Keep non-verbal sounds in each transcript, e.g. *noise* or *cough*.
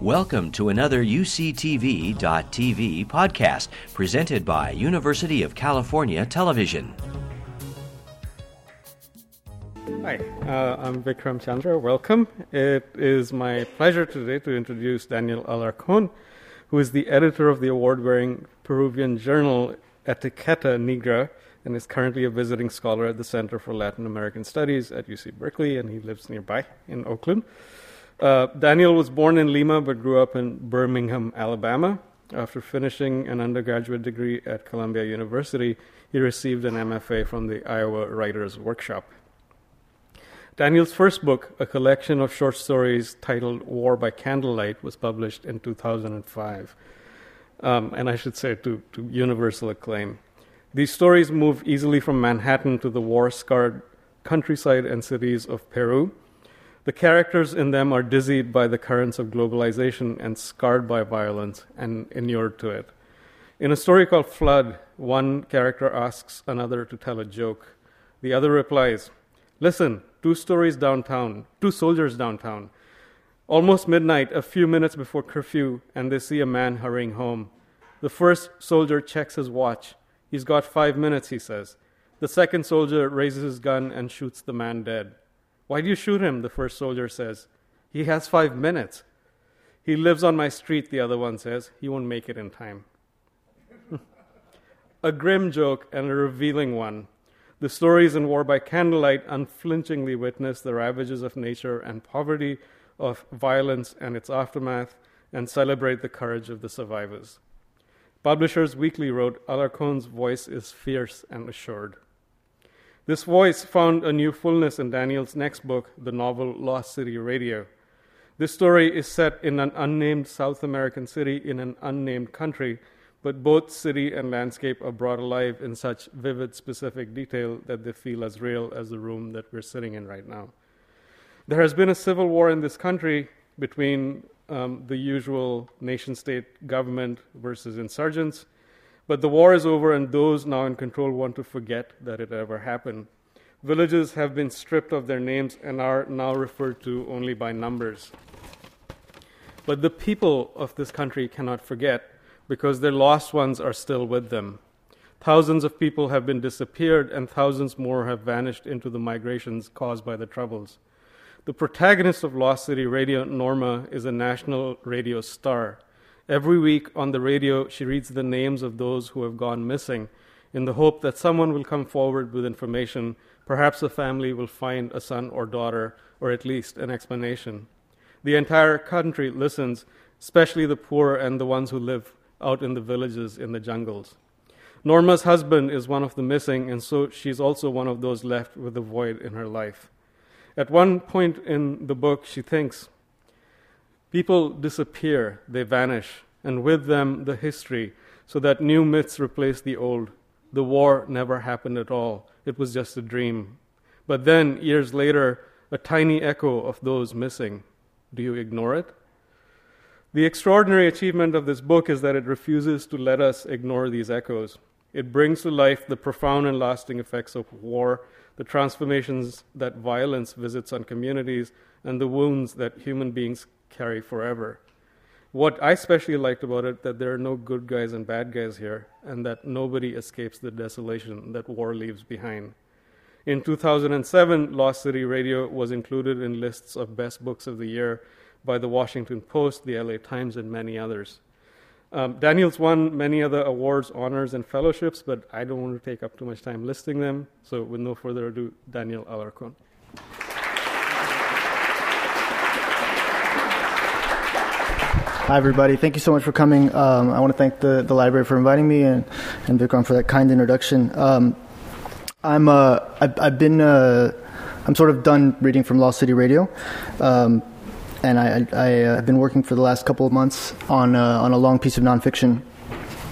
Welcome to another UCTV.tv podcast presented by University of California Television. Hi, uh, I'm Vikram Chandra. Welcome. It is my pleasure today to introduce Daniel Alarcon, who is the editor of the award winning Peruvian journal Etiqueta Negra and is currently a visiting scholar at the Center for Latin American Studies at UC Berkeley, and he lives nearby in Oakland. Uh, Daniel was born in Lima but grew up in Birmingham, Alabama. After finishing an undergraduate degree at Columbia University, he received an MFA from the Iowa Writers Workshop. Daniel's first book, a collection of short stories titled War by Candlelight, was published in 2005. Um, and I should say to, to universal acclaim. These stories move easily from Manhattan to the war scarred countryside and cities of Peru the characters in them are dizzied by the currents of globalization and scarred by violence and inured to it. In a story called Flood, one character asks another to tell a joke. The other replies, Listen, two stories downtown, two soldiers downtown. Almost midnight, a few minutes before curfew, and they see a man hurrying home. The first soldier checks his watch. He's got five minutes, he says. The second soldier raises his gun and shoots the man dead. Why do you shoot him? The first soldier says. He has five minutes. He lives on my street, the other one says. He won't make it in time. *laughs* a grim joke and a revealing one. The stories in War by Candlelight unflinchingly witness the ravages of nature and poverty, of violence and its aftermath, and celebrate the courage of the survivors. Publishers Weekly wrote Alarcon's voice is fierce and assured. This voice found a new fullness in Daniel's next book, the novel Lost City Radio. This story is set in an unnamed South American city in an unnamed country, but both city and landscape are brought alive in such vivid, specific detail that they feel as real as the room that we're sitting in right now. There has been a civil war in this country between um, the usual nation state government versus insurgents. But the war is over, and those now in control want to forget that it ever happened. Villages have been stripped of their names and are now referred to only by numbers. But the people of this country cannot forget because their lost ones are still with them. Thousands of people have been disappeared, and thousands more have vanished into the migrations caused by the Troubles. The protagonist of Lost City Radio, Norma, is a national radio star. Every week on the radio, she reads the names of those who have gone missing in the hope that someone will come forward with information. Perhaps a family will find a son or daughter, or at least an explanation. The entire country listens, especially the poor and the ones who live out in the villages in the jungles. Norma's husband is one of the missing, and so she's also one of those left with a void in her life. At one point in the book, she thinks, People disappear, they vanish, and with them the history, so that new myths replace the old. The war never happened at all, it was just a dream. But then, years later, a tiny echo of those missing. Do you ignore it? The extraordinary achievement of this book is that it refuses to let us ignore these echoes. It brings to life the profound and lasting effects of war, the transformations that violence visits on communities, and the wounds that human beings carry forever. What I especially liked about it that there are no good guys and bad guys here, and that nobody escapes the desolation that war leaves behind. In 2007, Lost City Radio was included in lists of best books of the year by the Washington Post, the LA Times, and many others. Um, Daniel's won many other awards, honors, and fellowships, but I don't want to take up too much time listing them. So, with no further ado, Daniel Alarcon. Hi, everybody. Thank you so much for coming. Um, I want to thank the, the library for inviting me and, and Vikram for that kind introduction. Um, I'm, uh, I've, I've, been, uh, I'm sort of done reading from Lost City Radio. Um, and I, I, uh, have been working for the last couple of months on, uh, on a long piece of nonfiction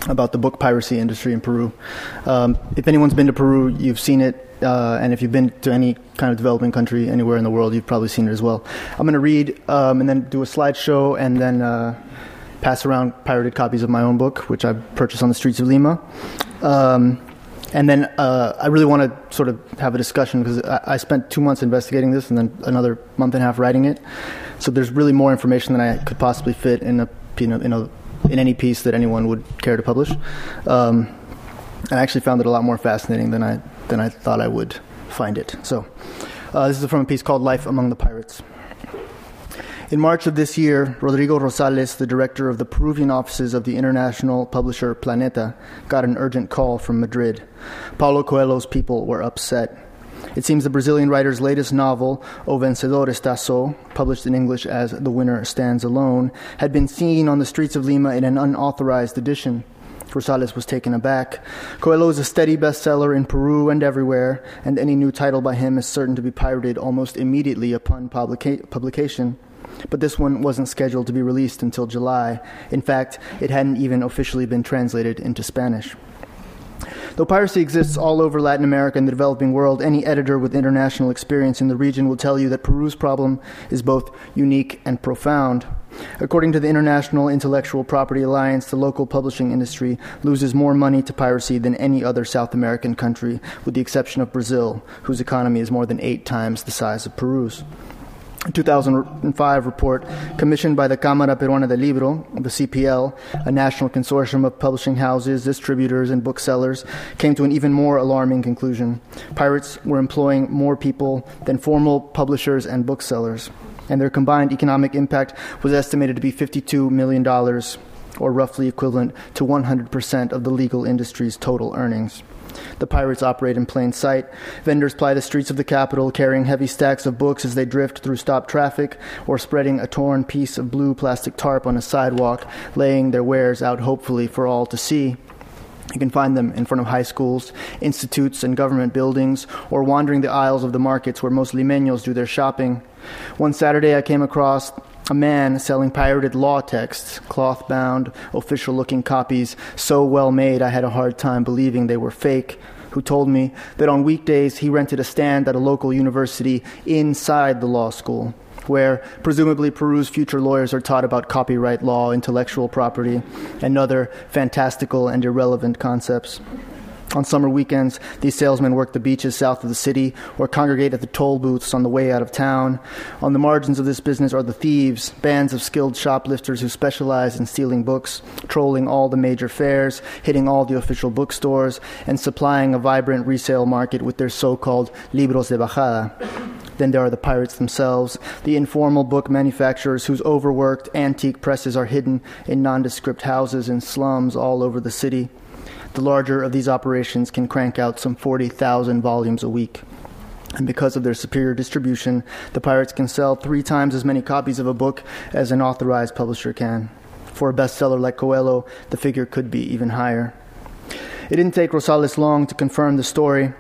about the book piracy industry in Peru. Um, if anyone's been to Peru, you've seen it uh, and if you've been to any kind of developing country anywhere in the world, you've probably seen it as well. I'm going to read um, and then do a slideshow and then uh, pass around pirated copies of my own book, which I purchased on the streets of Lima. Um, and then uh, I really want to sort of have a discussion because I, I, spent two months investigating this and then another month and a half writing it. So there's really more information than I could possibly fit in a you know, in a in any piece that anyone would care to publish. Um, and I actually found it a lot more fascinating than I than I thought I would find it. So uh, this is from a piece called "Life Among the Pirates." In March of this year, Rodrigo Rosales, the director of the Peruvian offices of the international publisher Planeta, got an urgent call from Madrid. Paulo Coelho's people were upset. It seems the Brazilian writer's latest novel, O Vencedor Está Só, published in English as The Winner Stands Alone, had been seen on the streets of Lima in an unauthorized edition. Rosales was taken aback. Coelho is a steady bestseller in Peru and everywhere, and any new title by him is certain to be pirated almost immediately upon publica- publication. But this one wasn't scheduled to be released until July. In fact, it hadn't even officially been translated into Spanish. Though piracy exists all over Latin America and the developing world, any editor with international experience in the region will tell you that Peru's problem is both unique and profound. According to the International Intellectual Property Alliance, the local publishing industry loses more money to piracy than any other South American country, with the exception of Brazil, whose economy is more than eight times the size of Peru's. 2005 report commissioned by the Cámara Peruana del Libro, the CPL, a national consortium of publishing houses, distributors, and booksellers, came to an even more alarming conclusion. Pirates were employing more people than formal publishers and booksellers, and their combined economic impact was estimated to be $52 million, or roughly equivalent to 100% of the legal industry's total earnings. The pirates operate in plain sight. Vendors ply the streets of the capital, carrying heavy stacks of books as they drift through stopped traffic, or spreading a torn piece of blue plastic tarp on a sidewalk, laying their wares out hopefully for all to see. You can find them in front of high schools, institutes, and government buildings, or wandering the aisles of the markets where most limeños do their shopping. One Saturday, I came across a man selling pirated law texts, cloth bound, official looking copies, so well made I had a hard time believing they were fake, who told me that on weekdays he rented a stand at a local university inside the law school, where presumably Peru's future lawyers are taught about copyright law, intellectual property, and other fantastical and irrelevant concepts. On summer weekends, these salesmen work the beaches south of the city or congregate at the toll booths on the way out of town. On the margins of this business are the thieves, bands of skilled shoplifters who specialize in stealing books, trolling all the major fairs, hitting all the official bookstores, and supplying a vibrant resale market with their so called libros de bajada. Then there are the pirates themselves, the informal book manufacturers whose overworked antique presses are hidden in nondescript houses and slums all over the city. The larger of these operations can crank out some 40,000 volumes a week. And because of their superior distribution, the pirates can sell three times as many copies of a book as an authorized publisher can. For a bestseller like Coelho, the figure could be even higher. It didn't take Rosales long to confirm the story.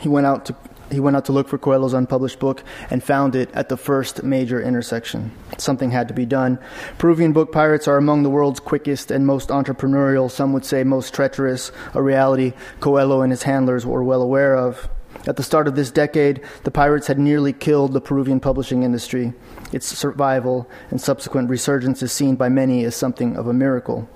He went out to he went out to look for Coelho's unpublished book and found it at the first major intersection. Something had to be done. Peruvian book pirates are among the world's quickest and most entrepreneurial, some would say most treacherous, a reality Coelho and his handlers were well aware of. At the start of this decade, the pirates had nearly killed the Peruvian publishing industry. Its survival and subsequent resurgence is seen by many as something of a miracle.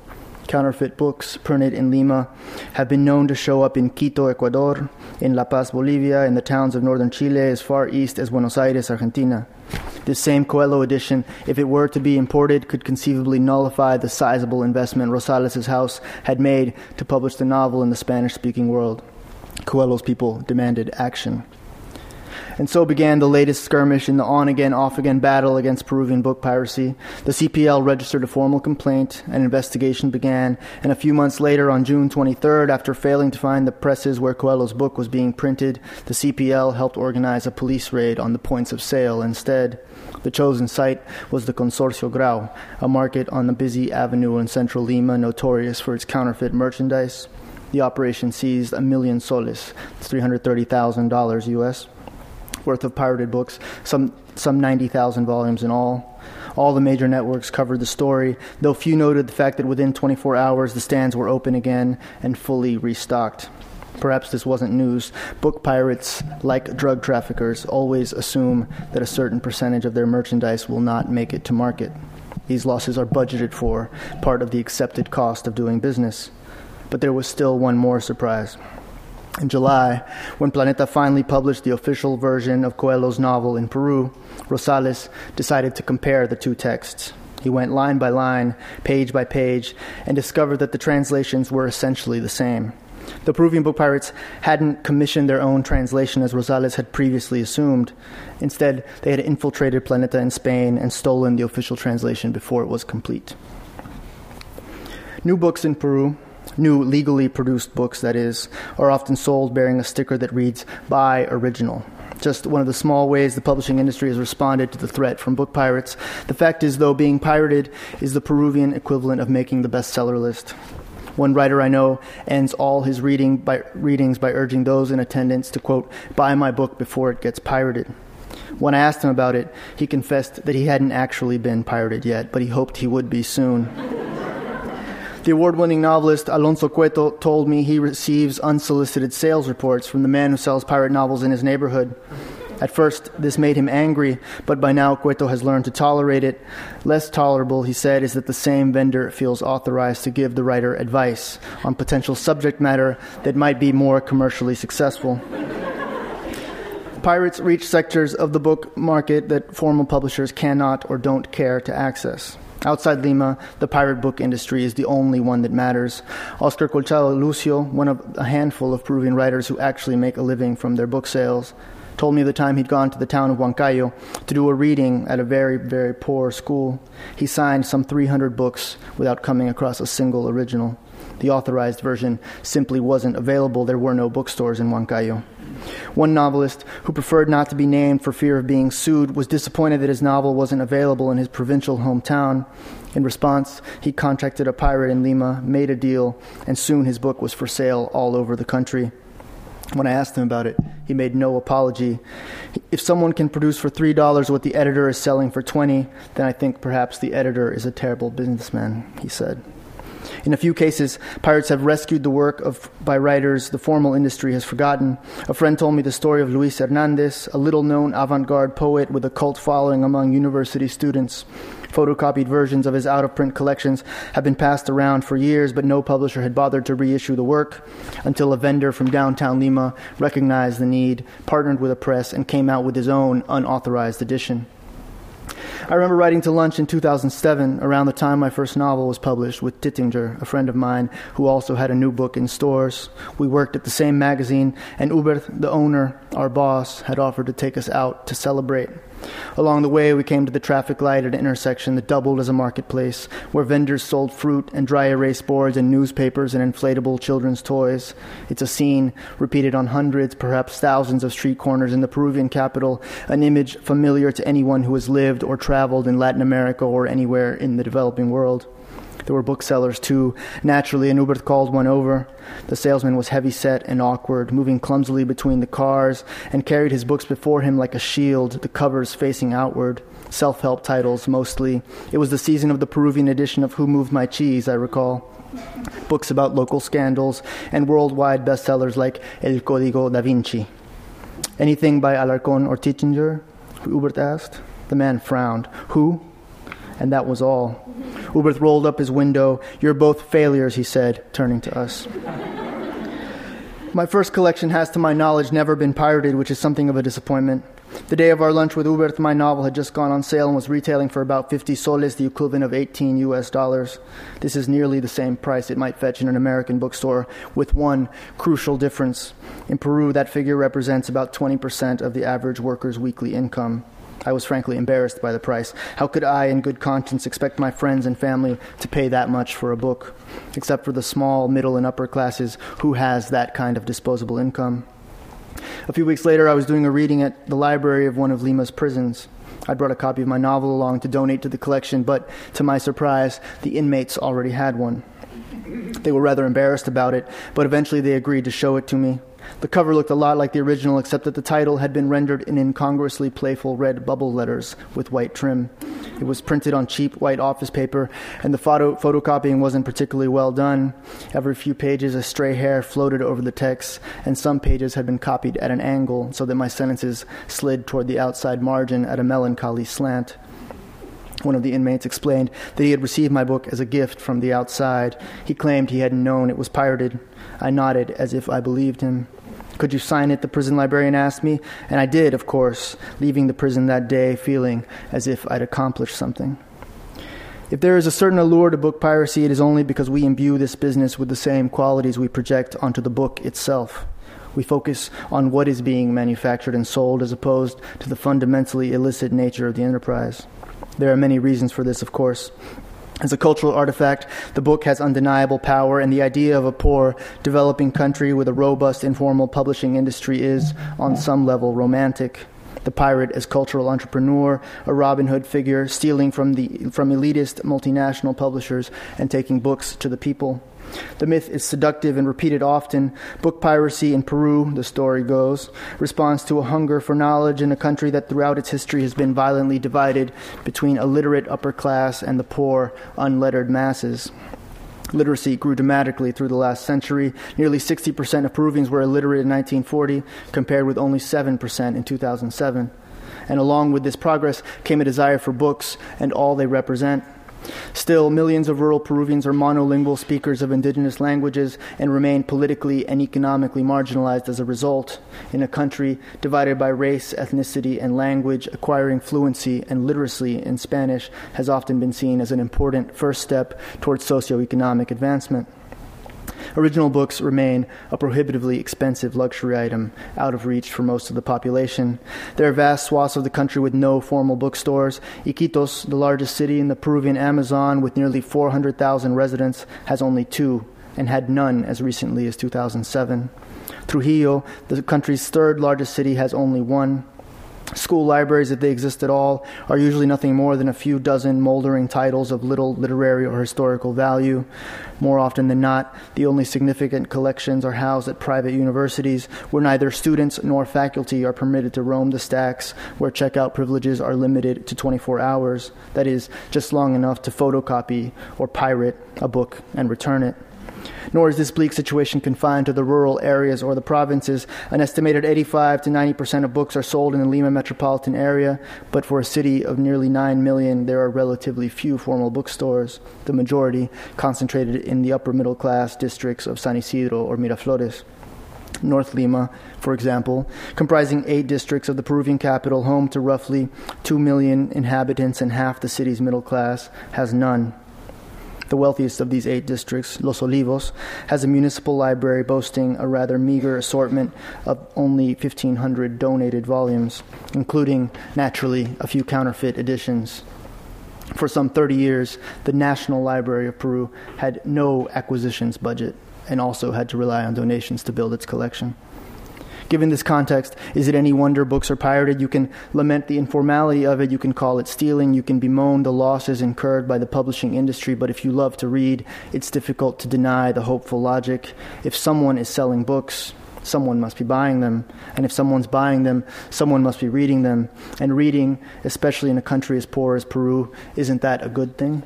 Counterfeit books printed in Lima have been known to show up in Quito, Ecuador, in La Paz, Bolivia, in the towns of northern Chile as far east as Buenos Aires, Argentina. This same Coelho edition, if it were to be imported, could conceivably nullify the sizable investment Rosales' house had made to publish the novel in the Spanish speaking world. Coelho's people demanded action. And so began the latest skirmish in the on again, off again battle against Peruvian book piracy. The CPL registered a formal complaint, an investigation began, and a few months later, on June 23rd, after failing to find the presses where Coelho's book was being printed, the CPL helped organize a police raid on the points of sale instead. The chosen site was the Consorcio Grau, a market on the busy avenue in central Lima notorious for its counterfeit merchandise. The operation seized a million soles, $330,000 US worth of pirated books, some, some 90,000 volumes in all. All the major networks covered the story, though few noted the fact that within 24 hours the stands were open again and fully restocked. Perhaps this wasn't news. Book pirates, like drug traffickers, always assume that a certain percentage of their merchandise will not make it to market. These losses are budgeted for, part of the accepted cost of doing business. But there was still one more surprise. In July, when Planeta finally published the official version of Coelho's novel in Peru, Rosales decided to compare the two texts. He went line by line, page by page, and discovered that the translations were essentially the same. The Peruvian book pirates hadn't commissioned their own translation as Rosales had previously assumed. Instead, they had infiltrated Planeta in Spain and stolen the official translation before it was complete. New books in Peru, new legally produced books, that is, are often sold bearing a sticker that reads, Buy Original just one of the small ways the publishing industry has responded to the threat from book pirates. The fact is, though, being pirated is the Peruvian equivalent of making the bestseller list. One writer I know ends all his reading by, readings by urging those in attendance to, quote, buy my book before it gets pirated. When I asked him about it, he confessed that he hadn't actually been pirated yet, but he hoped he would be soon. The award winning novelist Alonso Cueto told me he receives unsolicited sales reports from the man who sells pirate novels in his neighborhood. At first, this made him angry, but by now Cueto has learned to tolerate it. Less tolerable, he said, is that the same vendor feels authorized to give the writer advice on potential subject matter that might be more commercially successful. Pirates reach sectors of the book market that formal publishers cannot or don't care to access. Outside Lima, the pirate book industry is the only one that matters. Oscar Colchado Lucio, one of a handful of Peruvian writers who actually make a living from their book sales, told me the time he'd gone to the town of Huancayo to do a reading at a very, very poor school. He signed some 300 books without coming across a single original. The authorized version simply wasn't available. There were no bookstores in Huancayo. One novelist, who preferred not to be named for fear of being sued, was disappointed that his novel wasn't available in his provincial hometown. In response, he contacted a pirate in Lima, made a deal, and soon his book was for sale all over the country. When I asked him about it, he made no apology. If someone can produce for $3 what the editor is selling for 20, then I think perhaps the editor is a terrible businessman, he said. In a few cases, pirates have rescued the work of by writers the formal industry has forgotten. A friend told me the story of Luis Hernandez, a little known avant garde poet with a cult following among university students. Photocopied versions of his out of print collections have been passed around for years, but no publisher had bothered to reissue the work until a vendor from downtown Lima recognized the need, partnered with a press, and came out with his own unauthorized edition. I remember writing to lunch in 2007, around the time my first novel was published, with Tittinger, a friend of mine who also had a new book in stores. We worked at the same magazine, and Hubert, the owner, our boss, had offered to take us out to celebrate. Along the way, we came to the traffic light at an intersection that doubled as a marketplace, where vendors sold fruit and dry erase boards and newspapers and inflatable children's toys. It's a scene repeated on hundreds, perhaps thousands of street corners in the Peruvian capital, an image familiar to anyone who has lived or traveled in Latin America or anywhere in the developing world. There were booksellers too, naturally, and Hubert called one over. The salesman was heavy set and awkward, moving clumsily between the cars, and carried his books before him like a shield, the covers facing outward. Self help titles, mostly. It was the season of the Peruvian edition of Who Moved My Cheese, I recall. Books about local scandals and worldwide bestsellers like El Código da Vinci. Anything by Alarcón or Tittinger? Hubert asked. The man frowned. Who? and that was all. Hubert rolled up his window. You're both failures, he said, turning to us. my first collection has, to my knowledge, never been pirated, which is something of a disappointment. The day of our lunch with Hubert, my novel had just gone on sale and was retailing for about 50 soles, the equivalent of 18 US dollars. This is nearly the same price it might fetch in an American bookstore, with one crucial difference. In Peru, that figure represents about 20% of the average worker's weekly income. I was frankly embarrassed by the price. How could I, in good conscience, expect my friends and family to pay that much for a book? Except for the small, middle, and upper classes, who has that kind of disposable income? A few weeks later, I was doing a reading at the library of one of Lima's prisons. I brought a copy of my novel along to donate to the collection, but to my surprise, the inmates already had one. They were rather embarrassed about it, but eventually they agreed to show it to me. The cover looked a lot like the original, except that the title had been rendered in incongruously playful red bubble letters with white trim. It was printed on cheap white office paper, and the photo- photocopying wasn't particularly well done. Every few pages, a stray hair floated over the text, and some pages had been copied at an angle so that my sentences slid toward the outside margin at a melancholy slant. One of the inmates explained that he had received my book as a gift from the outside. He claimed he hadn't known it was pirated. I nodded as if I believed him. Could you sign it? The prison librarian asked me, and I did, of course, leaving the prison that day feeling as if I'd accomplished something. If there is a certain allure to book piracy, it is only because we imbue this business with the same qualities we project onto the book itself. We focus on what is being manufactured and sold as opposed to the fundamentally illicit nature of the enterprise. There are many reasons for this, of course. As a cultural artifact, the book has undeniable power, and the idea of a poor, developing country with a robust, informal publishing industry is, on some level, romantic. The pirate as cultural entrepreneur, a Robin Hood figure, stealing from, the, from elitist multinational publishers and taking books to the people. The myth is seductive and repeated often. Book piracy in Peru, the story goes, responds to a hunger for knowledge in a country that throughout its history has been violently divided between a literate upper class and the poor, unlettered masses. Literacy grew dramatically through the last century. Nearly 60% of Peruvians were illiterate in 1940, compared with only 7% in 2007. And along with this progress came a desire for books and all they represent. Still, millions of rural Peruvians are monolingual speakers of indigenous languages and remain politically and economically marginalized as a result. In a country divided by race, ethnicity, and language, acquiring fluency and literacy in Spanish has often been seen as an important first step towards socioeconomic advancement. Original books remain a prohibitively expensive luxury item, out of reach for most of the population. There are vast swaths of the country with no formal bookstores. Iquitos, the largest city in the Peruvian Amazon with nearly 400,000 residents, has only two, and had none as recently as 2007. Trujillo, the country's third largest city, has only one. School libraries, if they exist at all, are usually nothing more than a few dozen moldering titles of little literary or historical value. More often than not, the only significant collections are housed at private universities where neither students nor faculty are permitted to roam the stacks, where checkout privileges are limited to 24 hours, that is, just long enough to photocopy or pirate a book and return it. Nor is this bleak situation confined to the rural areas or the provinces. An estimated 85 to 90 percent of books are sold in the Lima metropolitan area, but for a city of nearly 9 million, there are relatively few formal bookstores, the majority concentrated in the upper middle class districts of San Isidro or Miraflores. North Lima, for example, comprising eight districts of the Peruvian capital, home to roughly 2 million inhabitants and half the city's middle class, has none. The wealthiest of these eight districts, Los Olivos, has a municipal library boasting a rather meager assortment of only 1,500 donated volumes, including, naturally, a few counterfeit editions. For some 30 years, the National Library of Peru had no acquisitions budget and also had to rely on donations to build its collection. Given this context, is it any wonder books are pirated? You can lament the informality of it, you can call it stealing, you can bemoan the losses incurred by the publishing industry, but if you love to read, it's difficult to deny the hopeful logic. If someone is selling books, someone must be buying them. And if someone's buying them, someone must be reading them. And reading, especially in a country as poor as Peru, isn't that a good thing?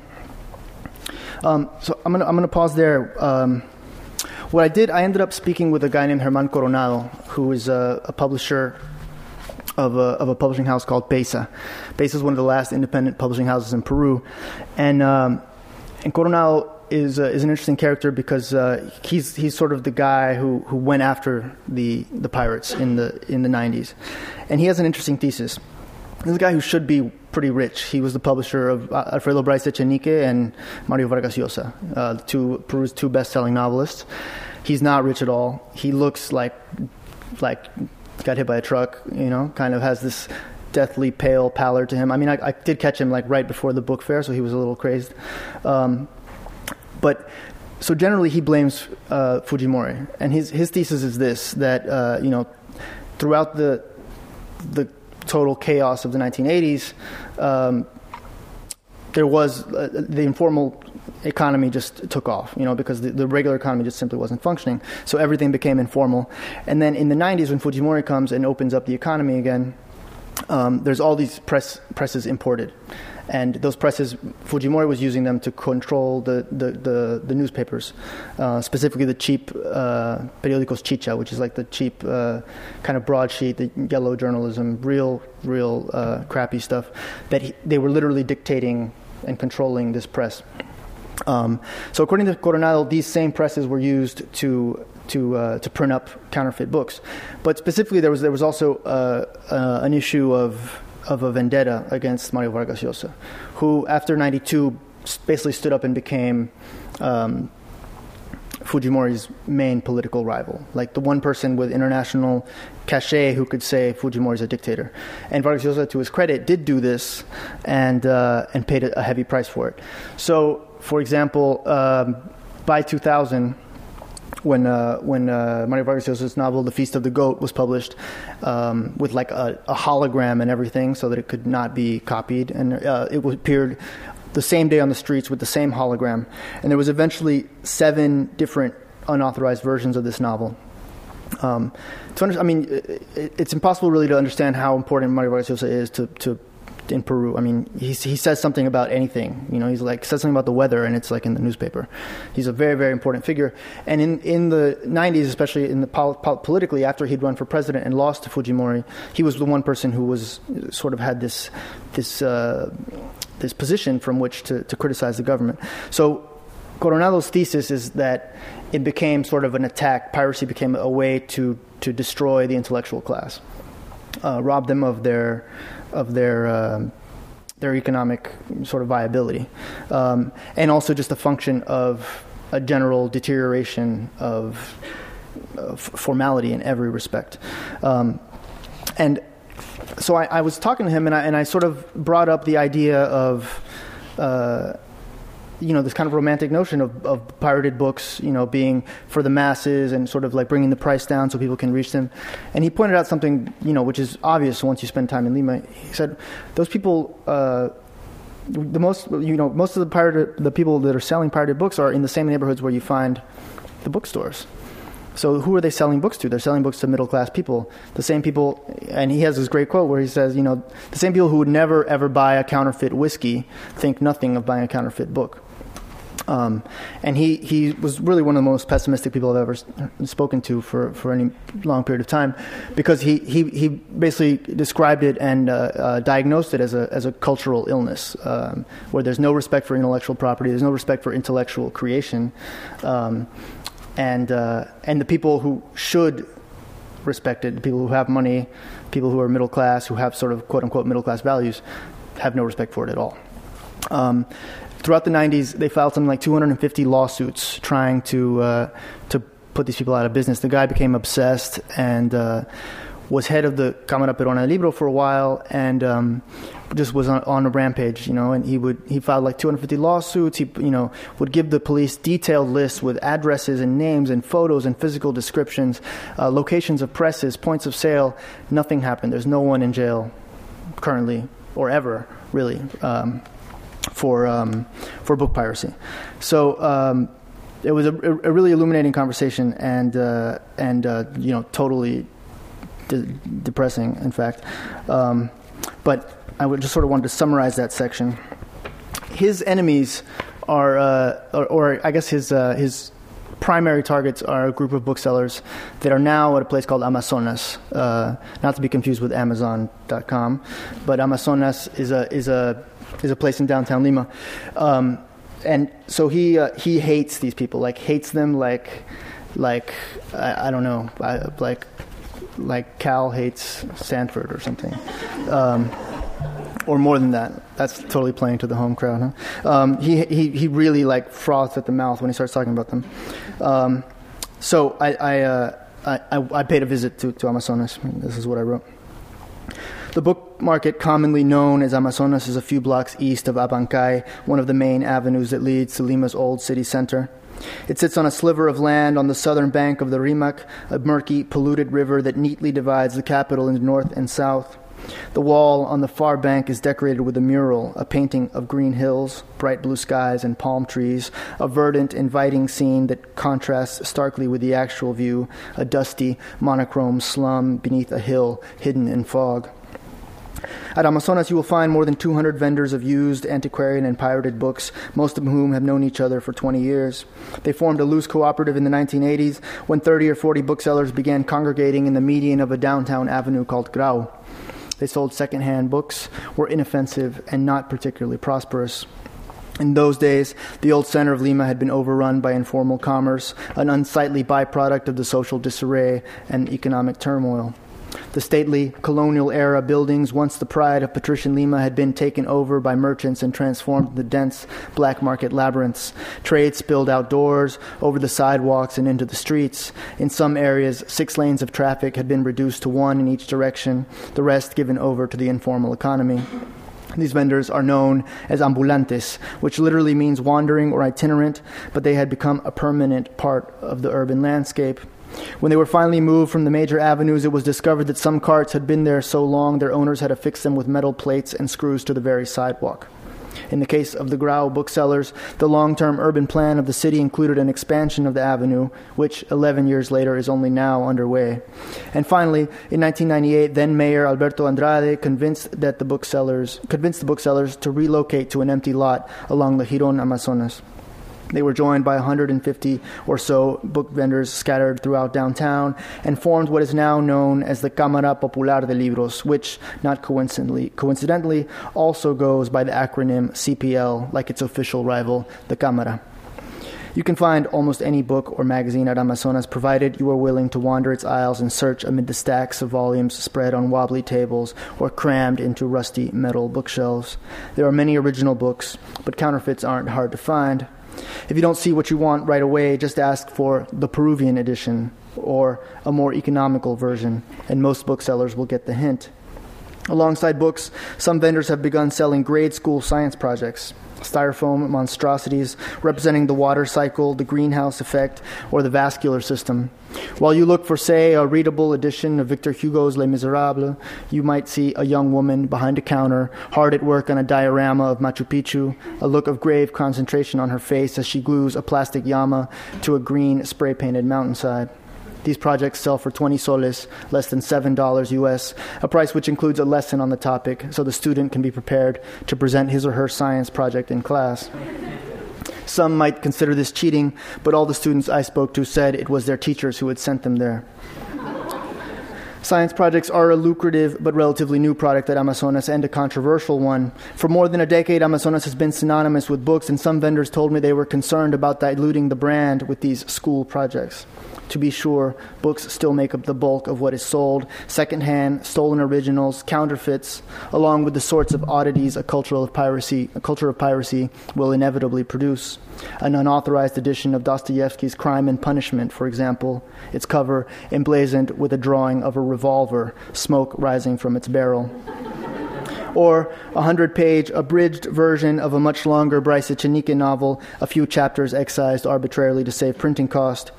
Um, so I'm going to pause there. Um, what I did, I ended up speaking with a guy named Herman Coronado, who is a, a publisher of a, of a publishing house called PEISA. PEISA is one of the last independent publishing houses in Peru, and um, and Coronado is uh, is an interesting character because uh, he's he's sort of the guy who, who went after the the pirates in the in the 90s, and he has an interesting thesis. This a guy who should be pretty rich. He was the publisher of uh, Alfredo Bryce Echenique and Mario Vargas Llosa, uh, two Peru's two best-selling novelists. He's not rich at all. He looks like like got hit by a truck. You know, kind of has this deathly pale pallor to him. I mean, I, I did catch him like right before the book fair, so he was a little crazed. Um, but so generally, he blames uh, Fujimori, and his his thesis is this: that uh, you know, throughout the the total chaos of the 1980s, um, there was uh, the informal economy just took off, you know, because the, the, regular economy just simply wasn't functioning. So everything became informal. And then in the 90s, when Fujimori comes and opens up the economy again, um, there's all these press presses imported and those presses, Fujimori was using them to control the the, the, the newspapers, uh, specifically the cheap uh, periódicos chicha, which is like the cheap uh, kind of broadsheet, the yellow journalism, real real uh, crappy stuff. That he, they were literally dictating and controlling this press. Um, so according to Coronado, these same presses were used to to uh, to print up counterfeit books. But specifically, there was there was also uh, uh, an issue of of a vendetta against Mario Vargas Llosa, who after '92 basically stood up and became. Um, Fujimori's main political rival, like the one person with international cachet who could say Fujimori is a dictator. And Vargas Llosa, to his credit, did do this and, uh, and paid a, heavy price for it. So, for example, um, by 2000, when uh, when uh, Mario Vargas Llosa's novel *The Feast of the Goat* was published, um, with like a, a, hologram and everything, so that it could not be copied, and uh, it appeared the same day on the streets with the same hologram. And there was eventually seven different unauthorized versions of this novel. Um, to under, I mean, it, it's impossible really to understand how important Mario Vargas Llosa is to, to in Peru. I mean, he he says something about anything. You know, he's like says something about the weather, and it's like in the newspaper. He's a very very important figure. And in in the '90s, especially in the pol- pol- politically, after he'd run for president and lost to Fujimori, he was the one person who was sort of had this this. Uh, this position from which to, to criticize the government. So Coronado's thesis is that it became sort of an attack. Piracy became a way to, to destroy the intellectual class, uh, rob them of their of their uh, their economic sort of viability, um, and also just a function of a general deterioration of, formality in every respect. Um, and so I, I, was talking to him, and I, and I sort of brought up the idea of, uh, you know, this kind of romantic notion of, of pirated books, you know, being for the masses and sort of like bringing the price down so people can reach them. And he pointed out something, you know, which is obvious once you spend time in Lima. He said, those people. Uh, the most, you know, most of the pirated, the people that are selling pirated books are in the same neighborhoods where you find the bookstores. So who are they selling books to? They're selling books to middle class people. The same people, and he has this great quote where he says, you know, the same people who would never ever buy a counterfeit whiskey think nothing of buying a counterfeit book. Um, and he, he was really one of the most pessimistic people I've ever spoken to for, for any long period of time because he, he, he basically described it and uh, uh, diagnosed it as a, as a cultural illness um, where there's no respect for intellectual property, there's no respect for intellectual creation. Um, and uh, and the people who should respect it, the people who have money, people who are middle class, who have sort of quote unquote middle class values, have no respect for it at all. Um, throughout the 90s, they filed something like 250 lawsuits trying to uh, to put these people out of business. The guy became obsessed and uh, was head of the Cámara Peruana del Libro for a while, and um, just was on, on, a rampage, you know, and he would he filed like 250 lawsuits. He you know would give the police detailed lists with addresses and names and photos and physical descriptions, uh, locations of presses, points of sale. Nothing happened. There's no one in jail currently or ever really um, for um, for book piracy. So. Um, it was a, a, really illuminating conversation, and uh, and uh, you know totally de- depressing. In fact, um, but I would just sort of wanted to summarize that section. His enemies are, uh, or, or, I guess his uh, his primary targets are a group of booksellers that are now at a place called Amazonas, uh, not to be confused with Amazon.com, but Amazonas is a is a is a place in downtown Lima, um, and so he uh, he hates these people, like hates them like like I, I don't know, like like Cal hates Stanford or something. Um, or more than that. That's totally playing to the home crowd. Huh? Um, he, he, he really like froths at the mouth when he starts talking about them. Um, so I, I, uh, I, I, paid a visit to, to Amazonas. This is what I wrote. The book market, commonly known as Amazonas, is a few blocks east of Abancay, one of the main avenues that leads to Lima's old city center. It sits on a sliver of land on the southern bank of the Rimac, a murky, polluted river that neatly divides the capital into north and south. The wall on the far bank is decorated with a mural, a painting of green hills, bright blue skies, and palm trees, a verdant, inviting scene that contrasts starkly with the actual view, a dusty, monochrome slum beneath a hill hidden in fog. At Amazonas, you will find more than 200 vendors of used, antiquarian, and pirated books, most of whom have known each other for 20 years. They formed a loose cooperative in the 1980s when 30 or 40 booksellers began congregating in the median of a downtown avenue called Grau. They sold secondhand books, were inoffensive, and not particularly prosperous. In those days, the old center of Lima had been overrun by informal commerce, an unsightly byproduct of the social disarray and economic turmoil. The stately colonial era buildings, once the pride of patrician Lima, had been taken over by merchants and transformed into dense black market labyrinths. Trade spilled outdoors, over the sidewalks, and into the streets. In some areas, six lanes of traffic had been reduced to one in each direction, the rest given over to the informal economy. These vendors are known as ambulantes, which literally means wandering or itinerant, but they had become a permanent part of the urban landscape. When they were finally moved from the major avenues, it was discovered that some carts had been there so long their owners had affixed them with metal plates and screws to the very sidewalk. In the case of the Grau booksellers, the long term urban plan of the city included an expansion of the avenue, which 11 years later is only now underway. And finally, in 1998, then Mayor Alberto Andrade convinced, that the booksellers, convinced the booksellers to relocate to an empty lot along the Jiron Amazonas. They were joined by 150 or so book vendors scattered throughout downtown and formed what is now known as the Cámara Popular de Libros, which, not coincidentally, coincidentally, also goes by the acronym CPL, like its official rival, the Cámara. You can find almost any book or magazine at Amazonas provided you are willing to wander its aisles and search amid the stacks of volumes spread on wobbly tables or crammed into rusty metal bookshelves. There are many original books, but counterfeits aren't hard to find. If you don't see what you want right away, just ask for the Peruvian edition or a more economical version, and most booksellers will get the hint. Alongside books, some vendors have begun selling grade school science projects styrofoam monstrosities representing the water cycle, the greenhouse effect, or the vascular system. While you look for, say, a readable edition of Victor Hugo's Les Miserables, you might see a young woman behind a counter, hard at work on a diorama of Machu Picchu, a look of grave concentration on her face as she glues a plastic llama to a green spray painted mountainside. These projects sell for 20 soles, less than $7 US, a price which includes a lesson on the topic so the student can be prepared to present his or her science project in class. Some might consider this cheating, but all the students I spoke to said it was their teachers who had sent them there. Science projects are a lucrative but relatively new product at Amazonas and a controversial one. For more than a decade, Amazonas has been synonymous with books, and some vendors told me they were concerned about diluting the brand with these school projects. To be sure, books still make up the bulk of what is sold secondhand, stolen originals, counterfeits, along with the sorts of oddities a culture of piracy, a culture of piracy will inevitably produce. An unauthorized edition of Dostoevsky's Crime and Punishment, for example, its cover emblazoned with a drawing of a revolver, smoke rising from its barrel or a 100 page abridged version of a much longer Bryce Echenique novel, a few chapters excised arbitrarily to save printing cost.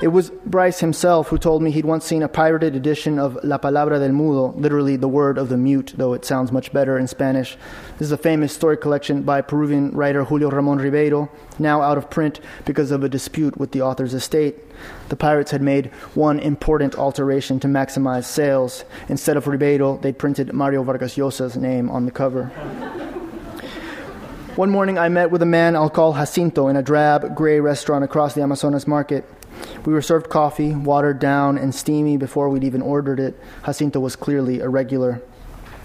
It was Bryce himself who told me he'd once seen a pirated edition of La Palabra del Mudo, literally the word of the mute, though it sounds much better in Spanish. This is a famous story collection by Peruvian writer Julio Ramon Ribeyro, now out of print because of a dispute with the author's estate. The pirates had made one important alteration to maximize sales. Instead of Ribeyro, they'd printed Mario Vargas Llosa's name on the cover. One morning, I met with a man I'll call Jacinto in a drab, gray restaurant across the Amazonas market. We were served coffee, watered down and steamy before we'd even ordered it. Jacinto was clearly a regular.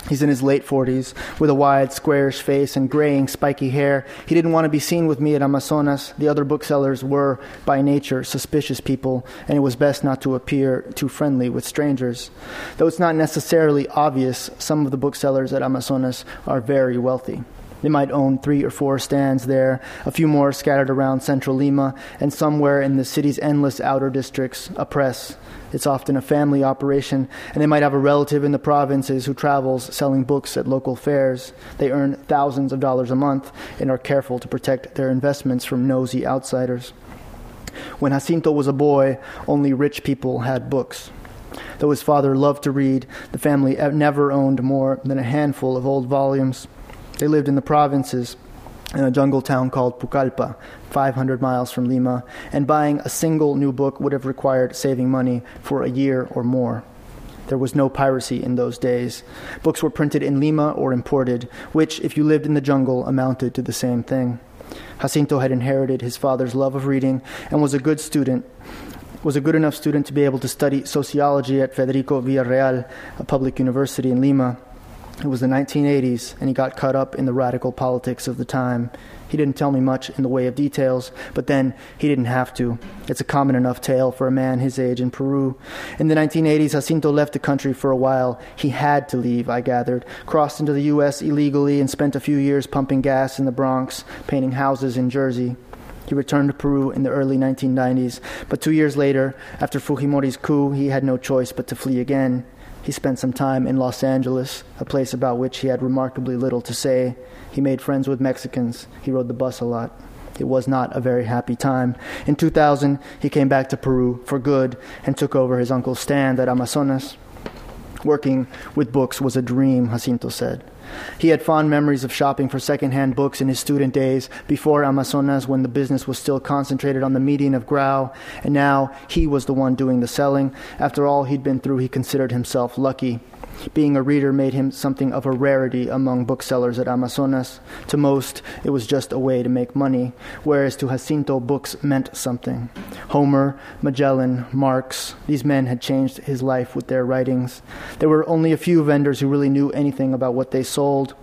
He's in his late 40s, with a wide, squarish face and graying, spiky hair. He didn't want to be seen with me at Amazonas. The other booksellers were, by nature, suspicious people, and it was best not to appear too friendly with strangers. Though it's not necessarily obvious, some of the booksellers at Amazonas are very wealthy. They might own three or four stands there, a few more scattered around central Lima, and somewhere in the city's endless outer districts, a press. It's often a family operation, and they might have a relative in the provinces who travels selling books at local fairs. They earn thousands of dollars a month and are careful to protect their investments from nosy outsiders. When Jacinto was a boy, only rich people had books. Though his father loved to read, the family never owned more than a handful of old volumes. They lived in the provinces in a jungle town called Pucallpa, 500 miles from Lima, and buying a single new book would have required saving money for a year or more. There was no piracy in those days. Books were printed in Lima or imported, which, if you lived in the jungle, amounted to the same thing. Jacinto had inherited his father's love of reading and was a good student, was a good enough student to be able to study sociology at Federico Villarreal, a public university in Lima. It was the 1980s, and he got caught up in the radical politics of the time. He didn't tell me much in the way of details, but then he didn't have to. It's a common enough tale for a man his age in Peru. In the 1980s, Jacinto left the country for a while. He had to leave, I gathered, crossed into the U.S. illegally, and spent a few years pumping gas in the Bronx, painting houses in Jersey. He returned to Peru in the early 1990s, but two years later, after Fujimori's coup, he had no choice but to flee again. He spent some time in Los Angeles, a place about which he had remarkably little to say. He made friends with Mexicans. He rode the bus a lot. It was not a very happy time. In 2000, he came back to Peru for good and took over his uncle's stand at Amazonas. Working with books was a dream, Jacinto said. He had fond memories of shopping for secondhand books in his student days before Amazonas when the business was still concentrated on the median of Grau, and now he was the one doing the selling. After all he'd been through, he considered himself lucky. Being a reader made him something of a rarity among booksellers at Amazonas. To most, it was just a way to make money, whereas to Jacinto, books meant something. Homer, Magellan, Marx, these men had changed his life with their writings. There were only a few vendors who really knew anything about what they sold.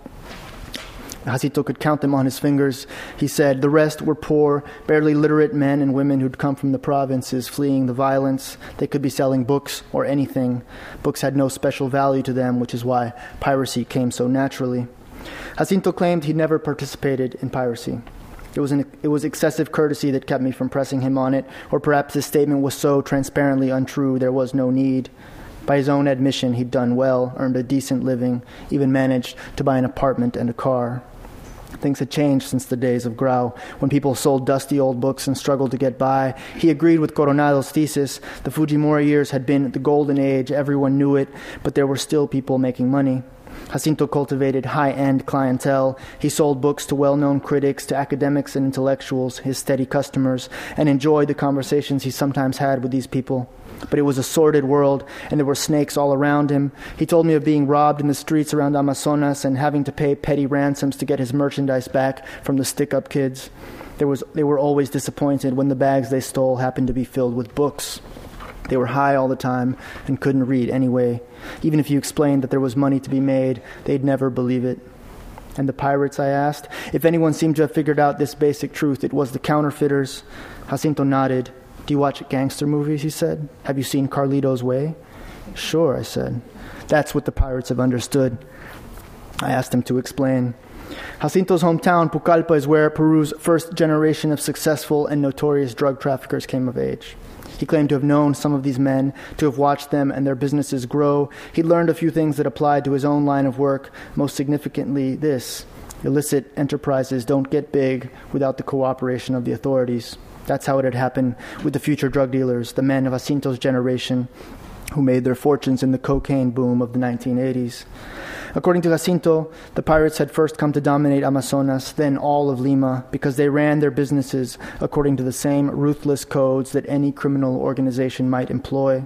Jacinto could count them on his fingers. He said the rest were poor, barely literate men and women who'd come from the provinces fleeing the violence. They could be selling books or anything. Books had no special value to them, which is why piracy came so naturally. Jacinto claimed he never participated in piracy. It was, an, it was excessive courtesy that kept me from pressing him on it, or perhaps his statement was so transparently untrue there was no need. By his own admission, he'd done well, earned a decent living, even managed to buy an apartment and a car. Things had changed since the days of Grau, when people sold dusty old books and struggled to get by. He agreed with Coronado's thesis. The Fujimori years had been the golden age, everyone knew it, but there were still people making money. Jacinto cultivated high end clientele. He sold books to well known critics, to academics and intellectuals, his steady customers, and enjoyed the conversations he sometimes had with these people but it was a sordid world, and there were snakes all around him. He told me of being robbed in the streets around Amazonas and having to pay petty ransoms to get his merchandise back from the stick up kids. There was, they were always disappointed when the bags they stole happened to be filled with books. They were high all the time and couldn't read anyway. Even if you explained that there was money to be made, they'd never believe it. And the pirates, I asked? If anyone seemed to have figured out this basic truth, it was the counterfeiters. Jacinto nodded. Do you watch gangster movies? He said. Have you seen Carlito's Way? Sure, I said. That's what the pirates have understood. I asked him to explain. Jacinto's hometown, Pucallpa, is where Peru's first generation of successful and notorious drug traffickers came of age. He claimed to have known some of these men, to have watched them and their businesses grow. He learned a few things that applied to his own line of work, most significantly, this illicit enterprises don't get big without the cooperation of the authorities. That's how it had happened with the future drug dealers, the men of Jacinto's generation who made their fortunes in the cocaine boom of the 1980s. According to Jacinto, the pirates had first come to dominate Amazonas, then all of Lima, because they ran their businesses according to the same ruthless codes that any criminal organization might employ.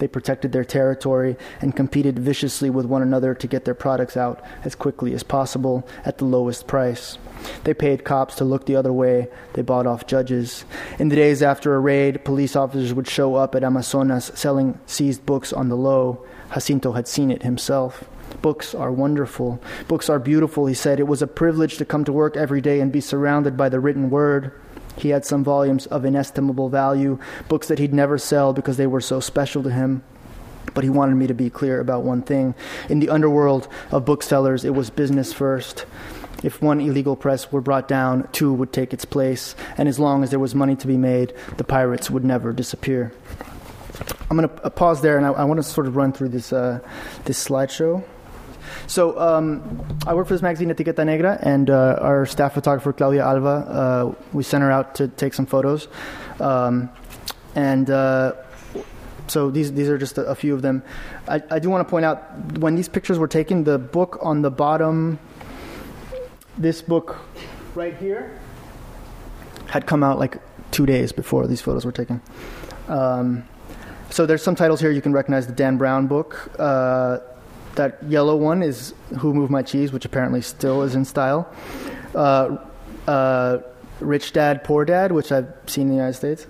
They protected their territory and competed viciously with one another to get their products out as quickly as possible at the lowest price. They paid cops to look the other way. They bought off judges. In the days after a raid, police officers would show up at Amazonas selling seized books on the low. Jacinto had seen it himself. Books are wonderful. Books are beautiful, he said. It was a privilege to come to work every day and be surrounded by the written word. He had some volumes of inestimable value, books that he'd never sell because they were so special to him. But he wanted me to be clear about one thing. In the underworld of booksellers, it was business first. If one illegal press were brought down, two would take its place, and as long as there was money to be made, the pirates would never disappear. I'm going to pause there, and I, I want to sort of run through this uh, this slideshow. So um, I work for this magazine, Etiqueta Negra, and uh, our staff photographer Claudia Alva. Uh, we sent her out to take some photos, um, and uh, so these these are just a, a few of them. I, I do want to point out when these pictures were taken, the book on the bottom this book right here had come out like two days before these photos were taken. Um, so there's some titles here you can recognize. The Dan Brown book. Uh, that yellow one is Who Moved My Cheese, which apparently still is in style. Uh, uh, Rich Dad, Poor Dad, which I've seen in the United States.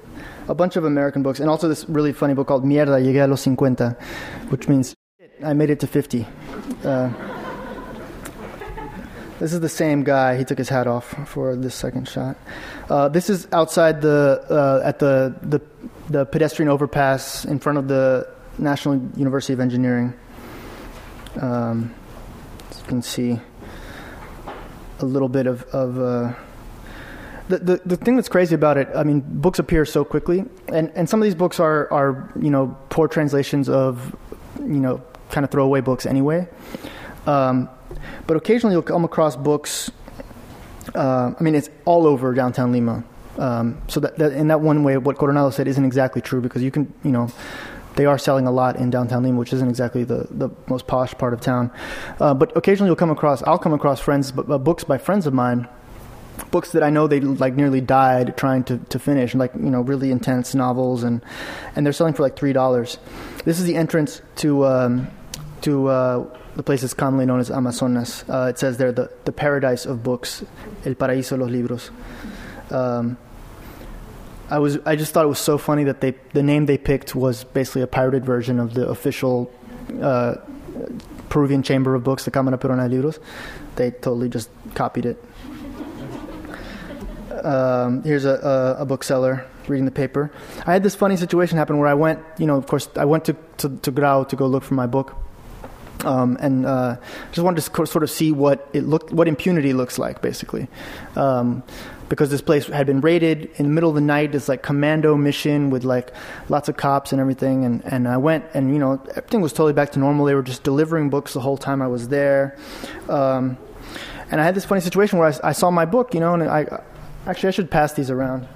A bunch of American books, and also this really funny book called Mierda, llegué a los cincuenta, which means I made it to 50. Uh, This is the same guy. He took his hat off for this second shot. Uh, this is outside the uh, at the, the the pedestrian overpass in front of the National University of Engineering. Um, you can see a little bit of, of uh, the, the the thing that's crazy about it. I mean, books appear so quickly, and, and some of these books are are you know poor translations of you know kind of throwaway books anyway. Um, but occasionally you'll come across books. Uh, I mean, it's all over downtown Lima. Um, so that, that, in that one way, what Coronado said isn't exactly true because you can, you know, they are selling a lot in downtown Lima, which isn't exactly the, the most posh part of town. Uh, but occasionally you'll come across, I'll come across friends, uh, books by friends of mine, books that I know they like nearly died trying to, to finish, like you know really intense novels, and and they're selling for like three dollars. This is the entrance to um, to uh, the place is commonly known as Amazonas. Uh, it says there the, the paradise of books, el paraíso de los libros. Um, I was I just thought it was so funny that they the name they picked was basically a pirated version of the official uh, Peruvian Chamber of Books, the Cámara Peruana de Libros. They totally just copied it. Um, here's a, a, a, bookseller reading the paper. I had this funny situation happen where I went, you know, of course, I went to, to, to Grau to go look for my book. Um, and uh, just wanted to sort of see what it looked, what impunity looks like, basically, um, because this place had been raided in the middle of the night. This like commando mission with like lots of cops and everything. And and I went, and you know everything was totally back to normal. They were just delivering books the whole time I was there. Um, and I had this funny situation where I, I, saw my book, you know, and I actually I should pass these around.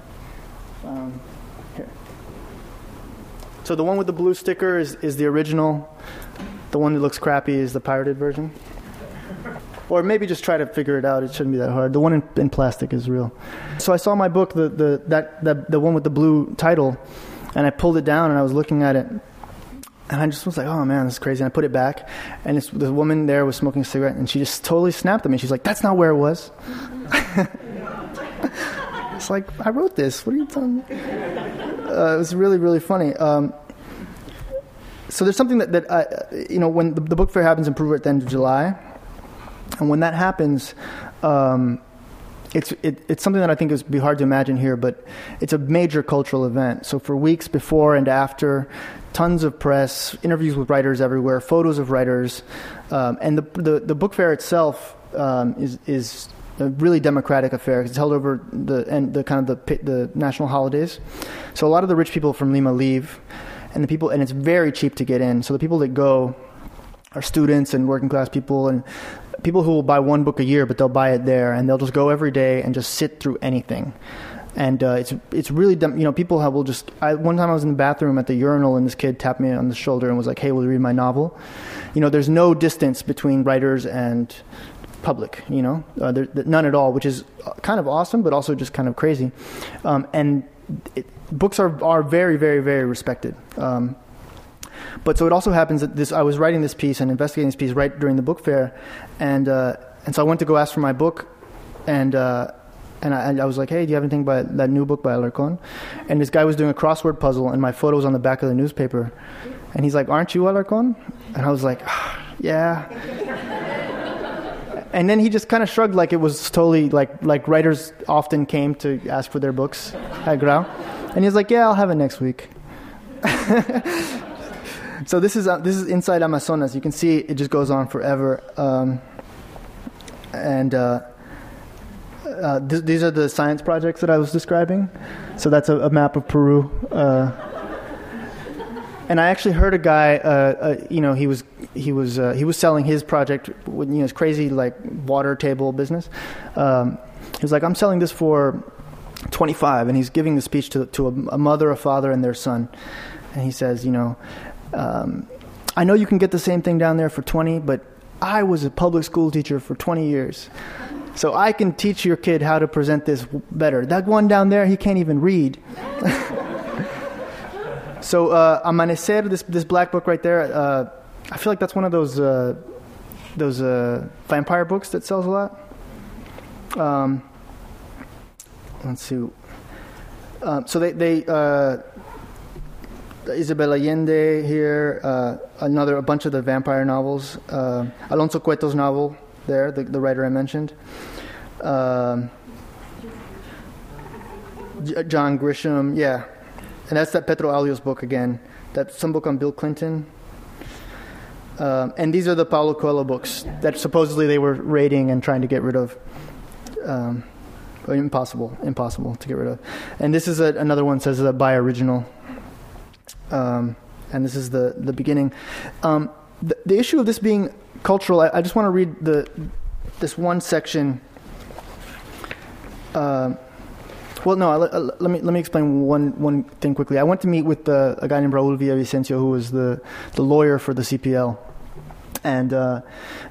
Um, here. So the one with the blue sticker is, is the original. The one that looks crappy is the pirated version. Or maybe just try to figure it out. It shouldn't be that hard. The one in, in plastic is real. So I saw my book, the, the, that, that, the one with the blue title, and I pulled it down and I was looking at it. And I just was like, oh man, this is crazy. And I put it back, and the woman there was smoking a cigarette, and she just totally snapped at me. She's like, that's not where it was. *laughs* it's like, I wrote this. What are you talking uh, It was really, really funny. Um, so there's something that, that I, you know, when the, the, book fair happens in Peru at the end of July, and when that happens, um, it's it, it's something that I think is be hard to imagine here, but it's a major cultural event. So for weeks before and after, tons of press, interviews with writers everywhere, photos of writers, um, and the, the, the book fair itself um, is is a really democratic affair. Because it's held over the and the kind of the the national holidays. So a lot of the rich people from Lima leave and the people and it's very cheap to get in. So the people that go are students and working class people and people who will buy one book a year, but they'll buy it there and they'll just go every day and just sit through anything. And uh, it's it's really dumb. You know, people have, will just. I, one time I was in the bathroom at the urinal and this kid tapped me on the shoulder and was like, "Hey, will you read my novel?" You know, there's no distance between writers and public, you know, uh, there, none at all, which is kind of awesome, but also just kind of crazy. Um, and it, books are, are very, very, very respected. Um, but so it also happens that this I was writing this piece and investigating this piece right during the book fair, and uh, and so I went to go ask for my book, and uh, and I, I, was like, hey, do you have anything by that new book by Alarcon? And this guy was doing a crossword puzzle, and my photo was on the back of the newspaper, and he's like, aren't you Alarcon? And I was like, ah, yeah. And then he just kind of shrugged like it was totally like like writers often came to ask for their books at Grau. And he's like, "Yeah, I'll have it next week." *laughs* so this is uh, this is inside Amazonas. You can see it just goes on forever. Um, and uh, uh, th- these are the science projects that I was describing. So that's a, a map of Peru. Uh, and I actually heard a guy, uh, uh, you know, he was he was he was selling his project, with, you know, his crazy like water table business. Um, he was like, "I'm selling this for 25, and he's giving the speech to, to a, a mother, a father, and their son. And he says, You know, um, I know you can get the same thing down there for 20, but I was a public school teacher for 20 years. So I can teach your kid how to present this better. That one down there, he can't even read. *laughs* so uh, Amanecer, this this black book right there, uh, I feel like that's one of those uh, those uh, vampire books that sells a lot. Um, let's see. Um, so they, they uh, Isabel Allende here, uh, another a bunch of the vampire novels, uh, Alonso Cueto's novel, there, the, the writer I mentioned. Um, John Grisham, yeah. And that's that Petro Alios book again. that some book on Bill Clinton. Um, and these are the Paulo Coelho books that supposedly they were raiding and trying to get rid of. Um, impossible, impossible to get rid of. And this is a, another one says a by original. Um, and this is the the beginning. Um, the, the, issue of this being cultural, I, I just want to read the this one section. Uh, well, no. Let, let, me let me explain one one thing quickly. I went to meet with uh, a guy named Raul Villavicencio, who was the the lawyer for the CPL, and uh,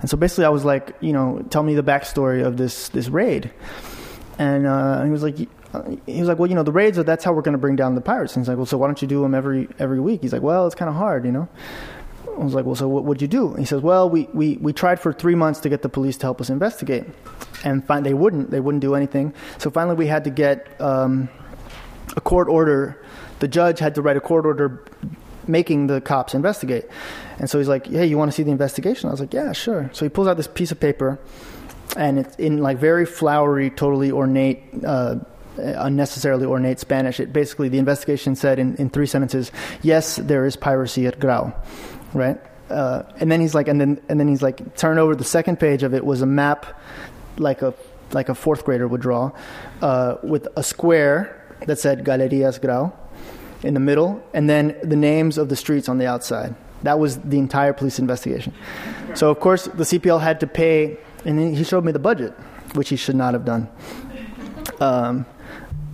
and so basically, I was like, you know, tell me the backstory of this this raid, and uh, he was like. He was like, well, you know, the raids. Are that's how we're going to bring down the pirates. And he's like, well, so why don't you do them every every week? He's like, well, it's kind of hard, you know. I was like, well, so what would you do? And he says, well, we, we, we tried for three months to get the police to help us investigate and find they wouldn't they wouldn't do anything. So finally, we had to get um, a court order. The judge had to write a court order making the cops investigate. And so he's like, "Hey, you want to see the investigation?" I was like, "Yeah, sure." So he pulls out this piece of paper, and it's in like very flowery, totally ornate. Uh, unnecessarily ornate Spanish. It basically the investigation said in, in three sentences, yes, there is piracy at Grau, right? Uh, and then he's like, and then and then he's like, turn over the second page of it was a map like a like a fourth grader would draw, uh, with a square that said Galerias Grau in the middle, and then the names of the streets on the outside. That was the entire police investigation. So of course the CPL had to pay, and he showed me the budget, which he should not have done. Um,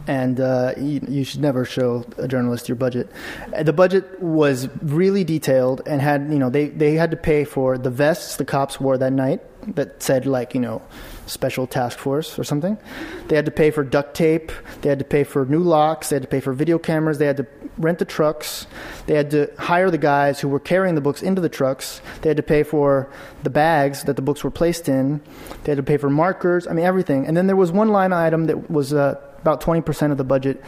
and uh, you, you, should never show a journalist your budget. The budget was really detailed and had, you know, they, they had to pay for the vests the cops wore that night that said, like, you know, special task force or something. They had to pay for duct tape. They had to pay for new locks. They had to pay for video cameras. They had to rent the trucks. They had to hire the guys who were carrying the books into the trucks. They had to pay for the bags that the books were placed in. They had to pay for markers. I mean, everything. And then there was one line item that was uh, about 20% of the budget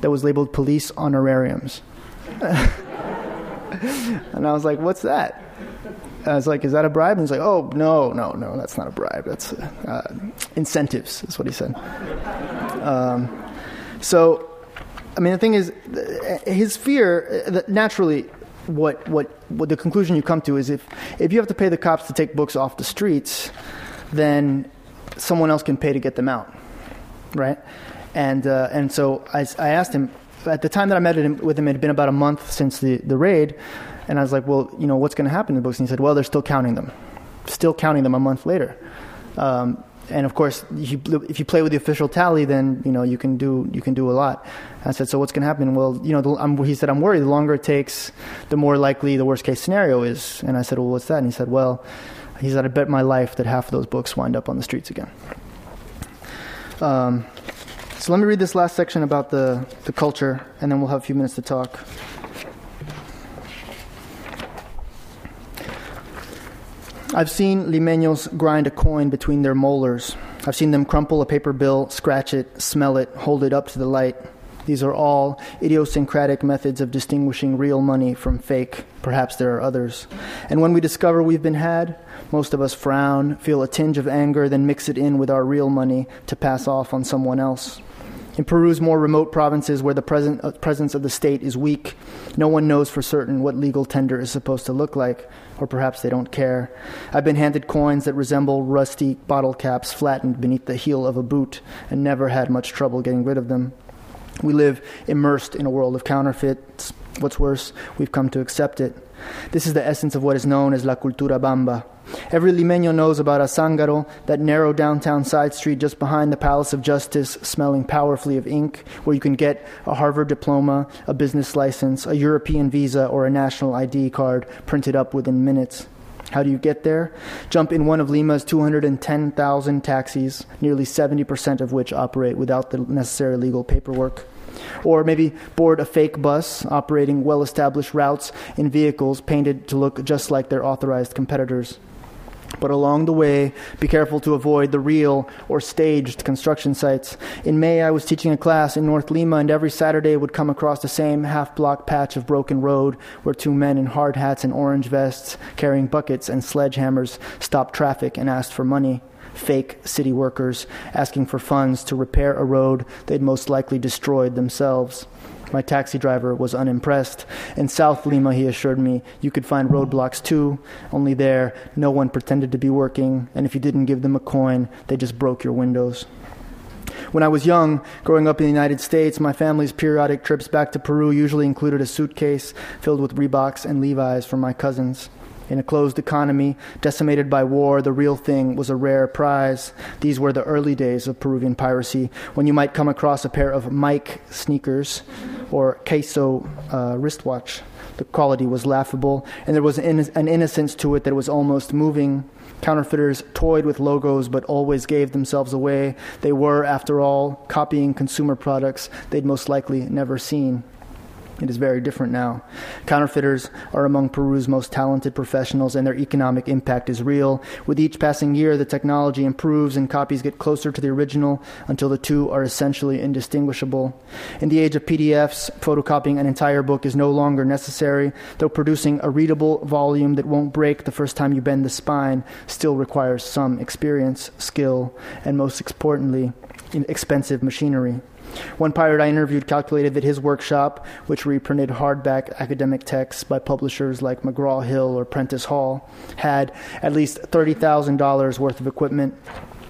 that was labeled police honorariums. *laughs* and I was like, what's that? I was like, "Is that a bribe?" And he's like, "Oh no, no, no, that's not a bribe. That's uh, incentives." That's what he said. Um, so, I mean, the thing is, his fear uh, naturally. What, what what the conclusion you come to is if if you have to pay the cops to take books off the streets, then someone else can pay to get them out, right? And uh, and so I, I asked him at the time that I met him, with him, it had been about a month since the, the raid. And I was like, well, you know, what's going to happen to the books? And he said, well, they're still counting them, still counting them a month later. Um, and of course, if you, if you play with the official tally, then you know you can do you can do a lot. I said, so what's going to happen? Well, you know, the, he said, I'm worried. The longer it takes, the more likely the worst case scenario is. And I said, well, what's that? And he said, well, he said, I bet my life that half of those books wind up on the streets again. Um, so let me read this last section about the, the culture, and then we'll have a few minutes to talk. I've seen limeños grind a coin between their molars. I've seen them crumple a paper bill, scratch it, smell it, hold it up to the light. These are all idiosyncratic methods of distinguishing real money from fake. Perhaps there are others. And when we discover we've been had, most of us frown, feel a tinge of anger, then mix it in with our real money to pass off on someone else. In Peru's more remote provinces where the present, uh, presence of the state is weak, no one knows for certain what legal tender is supposed to look like, or perhaps they don't care. I've been handed coins that resemble rusty bottle caps flattened beneath the heel of a boot and never had much trouble getting rid of them. We live immersed in a world of counterfeits. What's worse, we've come to accept it. This is the essence of what is known as la cultura bamba, Every limeño knows about Azángaro, that narrow downtown side street just behind the Palace of Justice, smelling powerfully of ink, where you can get a Harvard diploma, a business license, a European visa, or a national ID card printed up within minutes. How do you get there? Jump in one of Lima's 210,000 taxis, nearly 70% of which operate without the necessary legal paperwork. Or maybe board a fake bus operating well established routes in vehicles painted to look just like their authorized competitors. But along the way, be careful to avoid the real or staged construction sites. In May, I was teaching a class in North Lima, and every Saturday would come across the same half block patch of broken road where two men in hard hats and orange vests, carrying buckets and sledgehammers, stopped traffic and asked for money fake city workers asking for funds to repair a road they'd most likely destroyed themselves. My taxi driver was unimpressed. In South Lima, he assured me, you could find roadblocks too, only there, no one pretended to be working, and if you didn't give them a coin, they just broke your windows. When I was young, growing up in the United States, my family's periodic trips back to Peru usually included a suitcase filled with Reeboks and Levi's for my cousins. In a closed economy, decimated by war, the real thing was a rare prize. These were the early days of Peruvian piracy, when you might come across a pair of Mike sneakers or queso uh, wristwatch. The quality was laughable, and there was an, an innocence to it that was almost moving. Counterfeiters toyed with logos but always gave themselves away. They were, after all, copying consumer products they'd most likely never seen. It is very different now. Counterfeiters are among Peru's most talented professionals, and their economic impact is real. With each passing year, the technology improves and copies get closer to the original until the two are essentially indistinguishable. In the age of PDFs, photocopying an entire book is no longer necessary, though producing a readable volume that won't break the first time you bend the spine still requires some experience, skill, and most importantly, expensive machinery. One pirate I interviewed calculated that his workshop, which reprinted hardback academic texts by publishers like McGraw Hill or Prentice Hall, had at least $30,000 worth of equipment.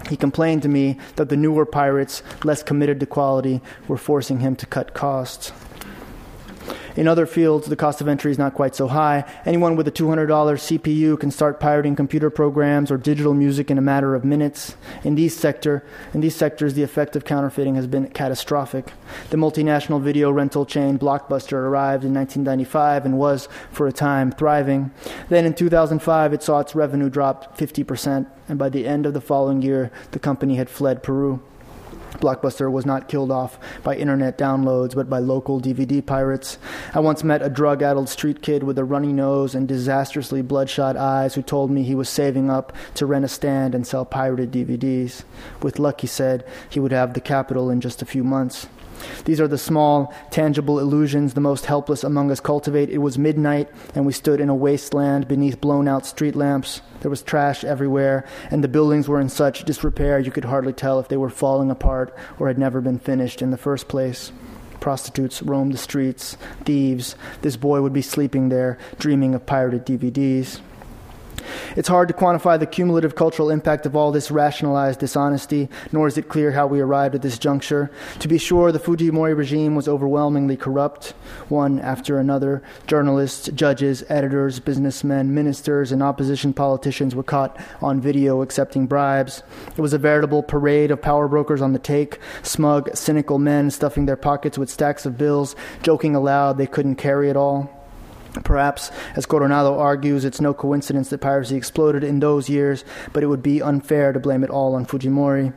He complained to me that the newer pirates, less committed to quality, were forcing him to cut costs. In other fields, the cost of entry is not quite so high. Anyone with a $200 CPU can start pirating computer programs or digital music in a matter of minutes. In these sector, in these sectors, the effect of counterfeiting has been catastrophic. The multinational video rental chain Blockbuster arrived in 1995 and was, for a time, thriving. Then in 2005, it saw its revenue drop 50%, and by the end of the following year, the company had fled Peru. Blockbuster was not killed off by internet downloads, but by local DVD pirates. I once met a drug addled street kid with a runny nose and disastrously bloodshot eyes who told me he was saving up to rent a stand and sell pirated DVDs. With luck, he said, he would have the capital in just a few months. These are the small, tangible illusions the most helpless among us cultivate. It was midnight, and we stood in a wasteland beneath blown out street lamps. There was trash everywhere, and the buildings were in such disrepair you could hardly tell if they were falling apart or had never been finished in the first place. Prostitutes roamed the streets, thieves. This boy would be sleeping there, dreaming of pirated DVDs. It's hard to quantify the cumulative cultural impact of all this rationalized dishonesty, nor is it clear how we arrived at this juncture. To be sure, the Fujimori regime was overwhelmingly corrupt, one after another. Journalists, judges, editors, businessmen, ministers, and opposition politicians were caught on video accepting bribes. It was a veritable parade of power brokers on the take, smug, cynical men stuffing their pockets with stacks of bills, joking aloud they couldn't carry it all. Perhaps, as Coronado argues, it's no coincidence that piracy exploded in those years, but it would be unfair to blame it all on Fujimori.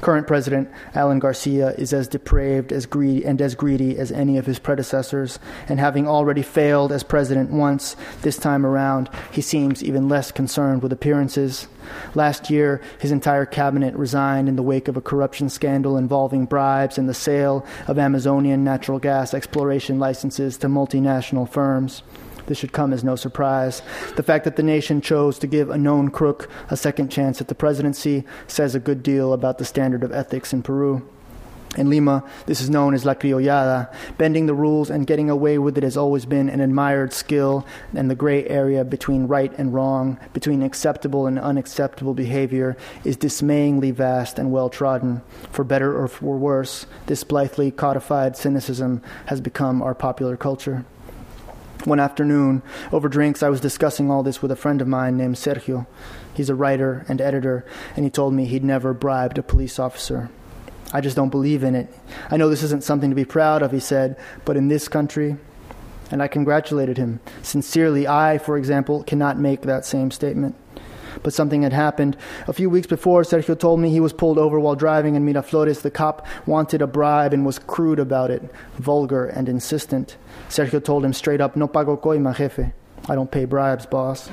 Current President Alan Garcia is as depraved as greedy and as greedy as any of his predecessors, and having already failed as president once, this time around he seems even less concerned with appearances. Last year, his entire cabinet resigned in the wake of a corruption scandal involving bribes and the sale of Amazonian natural gas exploration licenses to multinational firms. This should come as no surprise. The fact that the nation chose to give a known crook a second chance at the presidency says a good deal about the standard of ethics in Peru. In Lima, this is known as la criollada. Bending the rules and getting away with it has always been an admired skill, and the gray area between right and wrong, between acceptable and unacceptable behavior, is dismayingly vast and well trodden. For better or for worse, this blithely codified cynicism has become our popular culture. One afternoon, over drinks, I was discussing all this with a friend of mine named Sergio. He's a writer and editor, and he told me he'd never bribed a police officer. I just don't believe in it. I know this isn't something to be proud of, he said, but in this country, and I congratulated him. Sincerely, I, for example, cannot make that same statement. But something had happened. A few weeks before, Sergio told me he was pulled over while driving in Miraflores. The cop wanted a bribe and was crude about it, vulgar and insistent. Sergio told him straight up, No pago coima, jefe. I don't pay bribes, boss.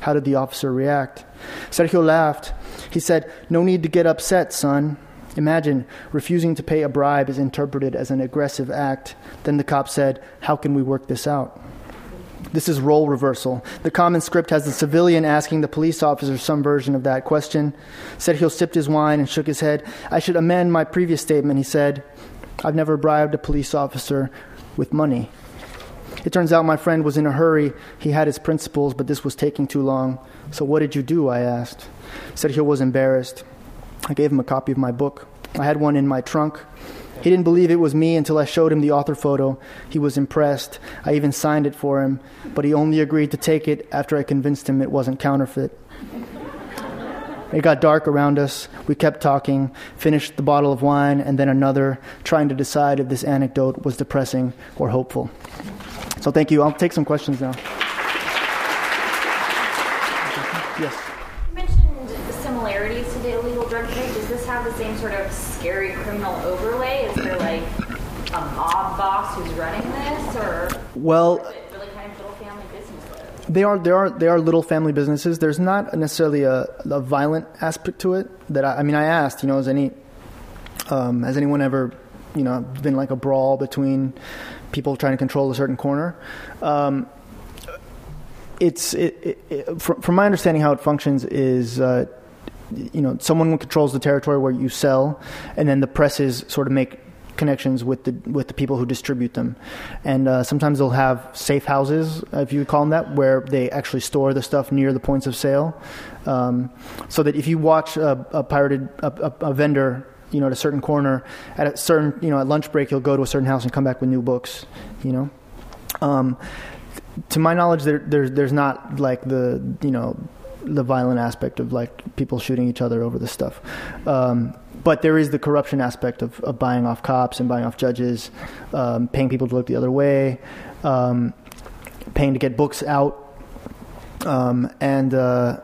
How did the officer react? Sergio laughed. He said, No need to get upset, son. Imagine refusing to pay a bribe is interpreted as an aggressive act. Then the cop said, How can we work this out? This is role reversal. The common script has the civilian asking the police officer some version of that question. Sergio sipped his wine and shook his head. I should amend my previous statement, he said. I've never bribed a police officer with money. It turns out my friend was in a hurry. He had his principles, but this was taking too long. So, what did you do? I asked. Sergio was embarrassed. I gave him a copy of my book. I had one in my trunk. He didn't believe it was me until I showed him the author photo. He was impressed. I even signed it for him, but he only agreed to take it after I convinced him it wasn't counterfeit. It got dark around us. We kept talking, finished the bottle of wine and then another, trying to decide if this anecdote was depressing or hopeful. So thank you. I'll take some questions now. Yes. You mentioned similarities to the illegal drug trade. Does this have the same sort of scary criminal overlay? Is there like a mob boss who's running this, or well? Really kind of little family businesses? They are, they are, they are little family businesses. There's not necessarily a, a violent aspect to it. That I, I mean, I asked, you know, has any, um, has anyone ever, you know, been like a brawl between people trying to control a certain corner? Um, it's it, it, it, from, from, my understanding how it functions is uh, you know someone controls the territory where you sell and then the presses sort of make connections with the with the people who distribute them. And uh, sometimes they'll have safe houses if you call them that where they actually store the stuff near the points of sale. Um, so that if you watch a, a pirated a, a, a vendor you know at a certain corner at a certain you know at lunch break he'll go to a certain house and come back with new books you know? Um, to my knowledge, there, there, there's not like the you know the violent aspect of like people shooting each other over this stuff. Um, but there is the corruption aspect of, of, buying off cops and buying off judges, um, paying people to look the other way, um, paying to get books out, um, and uh,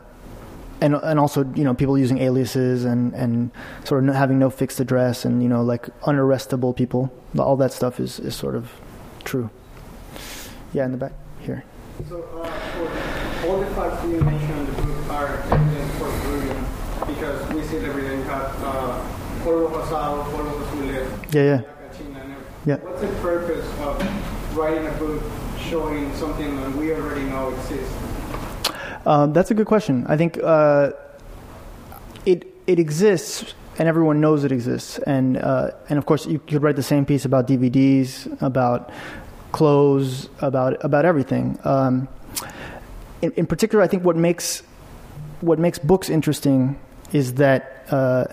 and and also you know people using aliases and and sort of having no fixed address and you know like unarrestable people. All that stuff is is sort of true. Yeah, in the back here. So, uh, all the facts you mentioned in the book are evidence for Peruvian because we see everything got polvo pasado, polvo azules, yeah, yeah. yeah. What's the purpose of writing a book showing something that we already know exists? Um, that's a good question. I think uh, it it exists and everyone knows it exists. And uh, and of course, you could write the same piece about DVDs, about clothes, about about everything. Um, in, in, particular, I think what makes what makes books interesting is that uh,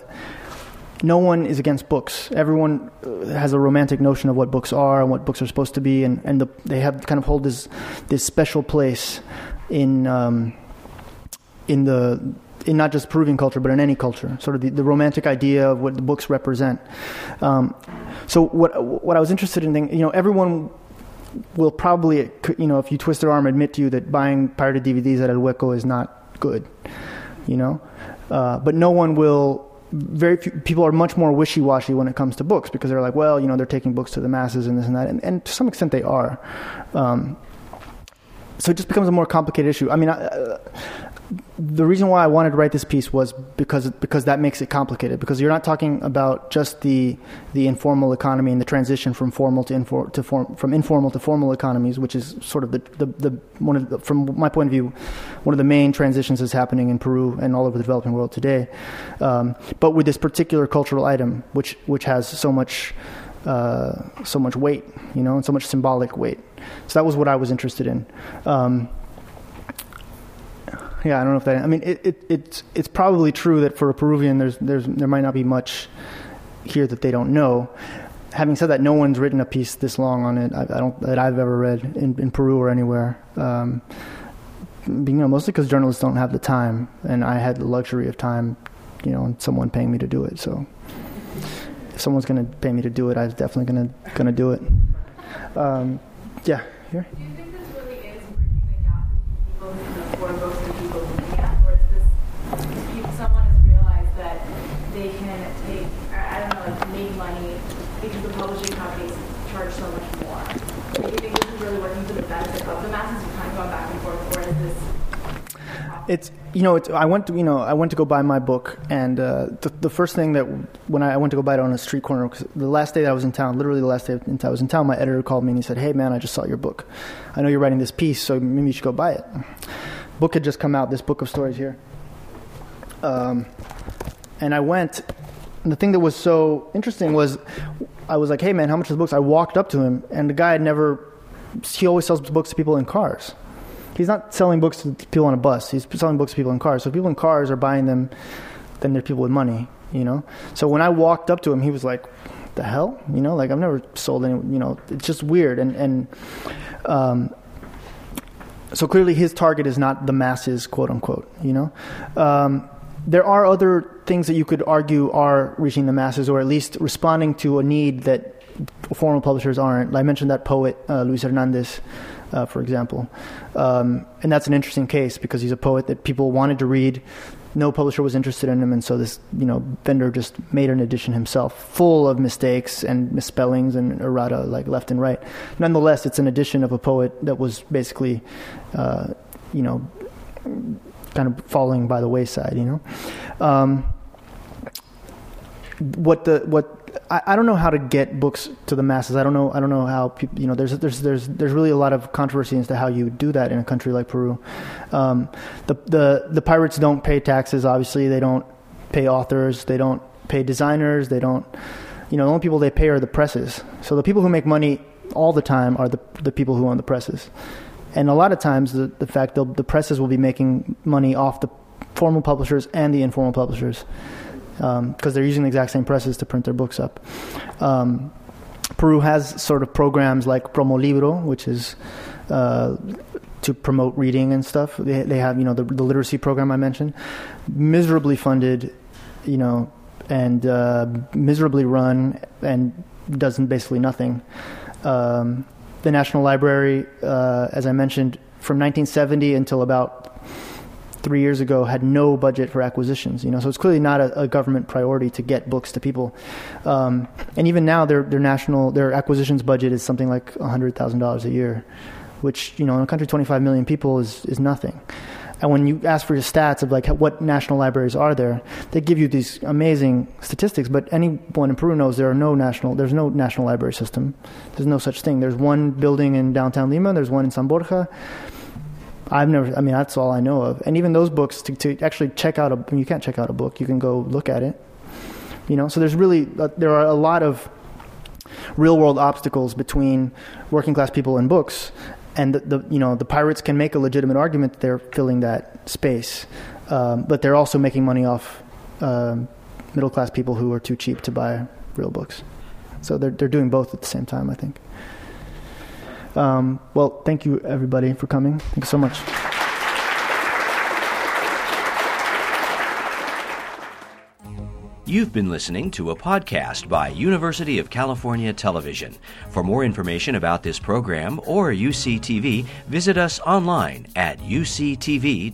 no one is against books. Everyone uh, has a romantic notion of what books are and what books are supposed to be, and and the, they have kind of hold this this special place in um, in the in not just Peruvian culture, but in any culture, sort of the, the romantic idea of what the books represent. Um, so what what I was interested in, you know, everyone will probably, you know, if you twist their arm, admit to you that buying pirated DVDs at El Hueco is not good, you know. Uh, but no one will. Very few people are much more wishy-washy when it comes to books because they're like, well, you know, they're taking books to the masses and this and that, and, and to some extent they are. Um, so it just becomes a more complicated issue. I mean, uh, the reason why I wanted to write this piece was because because that makes it complicated. Because you're not talking about just the the informal economy and the transition from formal to, infor, to form, from informal to formal economies, which is sort of the, the, the one of the, from my point of view, one of the main transitions that's happening in Peru and all over the developing world today. Um, but with this particular cultural item, which which has so much uh, so much weight, you know, and so much symbolic weight. So that was what I was interested in. Um, yeah, I don't know if that. I mean, it, it, it's it's probably true that for a Peruvian, there's there's there might not be much here that they don't know. Having said that, no one's written a piece this long on it. I, I don't that I've ever read in, in Peru or anywhere. Um, you know, mostly because journalists don't have the time, and I had the luxury of time, you know, and someone paying me to do it. So, if someone's going to pay me to do it, I'm definitely going to going to do it. Um, yeah, here. Do you think this really is bridging the gap between people who can afford books and people who can't, or is this someone has realized that they can take, I don't know, like make money because the publishing companies charge so much more? Do you think this is really working to the benefit of the masses? You're kind of going back and forth, or is this? It's you know it's, I went to you know I went to go buy my book and uh, the, the first thing that when I, I went to go buy it on a street corner 'cause the last day that I was in town literally the last day I was in town my editor called me and he said hey man I just saw your book. I know you're writing this piece so maybe you should go buy it. Book had just come out this book of stories here. Um, and I went and the thing that was so interesting was I was like hey man how much are the books? I walked up to him and the guy had never he always sells books to people in cars he's not selling books to people on a bus. He's selling books to people in cars. So people in cars are buying them, then they're people with money, you know. So when I walked up to him, he was like, "The hell," you know, like I've never sold any, you know. It's just weird, and and um, so clearly his target is not the masses, quote unquote, you know. Um, there are other things that you could argue are reaching the masses, or at least responding to a need that formal publishers aren't. I mentioned that poet uh, Luis Hernandez uh, for example. Um, and that's an interesting case because he's a poet that people wanted to read. No publisher was interested in him, and so this, you know, vendor just made an edition himself, full of mistakes and misspellings and errata, like left and right. Nonetheless, it's an edition of a poet that was basically, uh, you know, kind of falling by the wayside. You know, um, what the what I, I don't know how to get books to the masses. I don't know. I don't know how people. You know, there's there's there's there's really a lot of controversy as to how you do that in a country like Peru. Um, the the the pirates don't pay taxes. Obviously, they don't pay authors. They don't pay designers. They don't. You know, the only people they pay are the presses. So the people who make money all the time are the the people who own the presses. And a lot of times, the the fact the presses will be making money off the formal publishers and the informal publishers because um, they're using the exact same presses to print their books up. Um, Peru has sort of programs like Promo Libro, which is uh, to promote reading and stuff. They, they have, you know, the, the, literacy program I mentioned, miserably funded, you know, and uh, miserably run and does basically nothing. Um, the National Library, uh, as I mentioned, from 1970 until about three years ago had no budget for acquisitions. You know, so it's clearly not a, a government priority to get books to people. Um, and even now, their their national their acquisitions budget is something like hundred thousand dollars a year, which you know in a country 25 million people is is nothing. And when you ask for your stats of like what national libraries are there, they give you these amazing statistics. But anyone in Peru knows there are no national. There's no national library system. There's no such thing. There's one building in downtown Lima. There's one in San Borja I've never. I mean, that's all I know of. And even those books to, to actually check out a you can't check out a book. You can go look at it. You know, so there's really uh, there are a lot of real world obstacles between working class people and books, and the, the you know the pirates can make a legitimate argument that they're filling that space, um, but they're also making money off um, middle class people who are too cheap to buy real books. So they're they're doing both at the same time, I think. Um, well, thank you everybody for coming. Thank you so much. You've been listening to a podcast by University of California Television. For more information about this program or UCTV, visit us online at uctv.tv.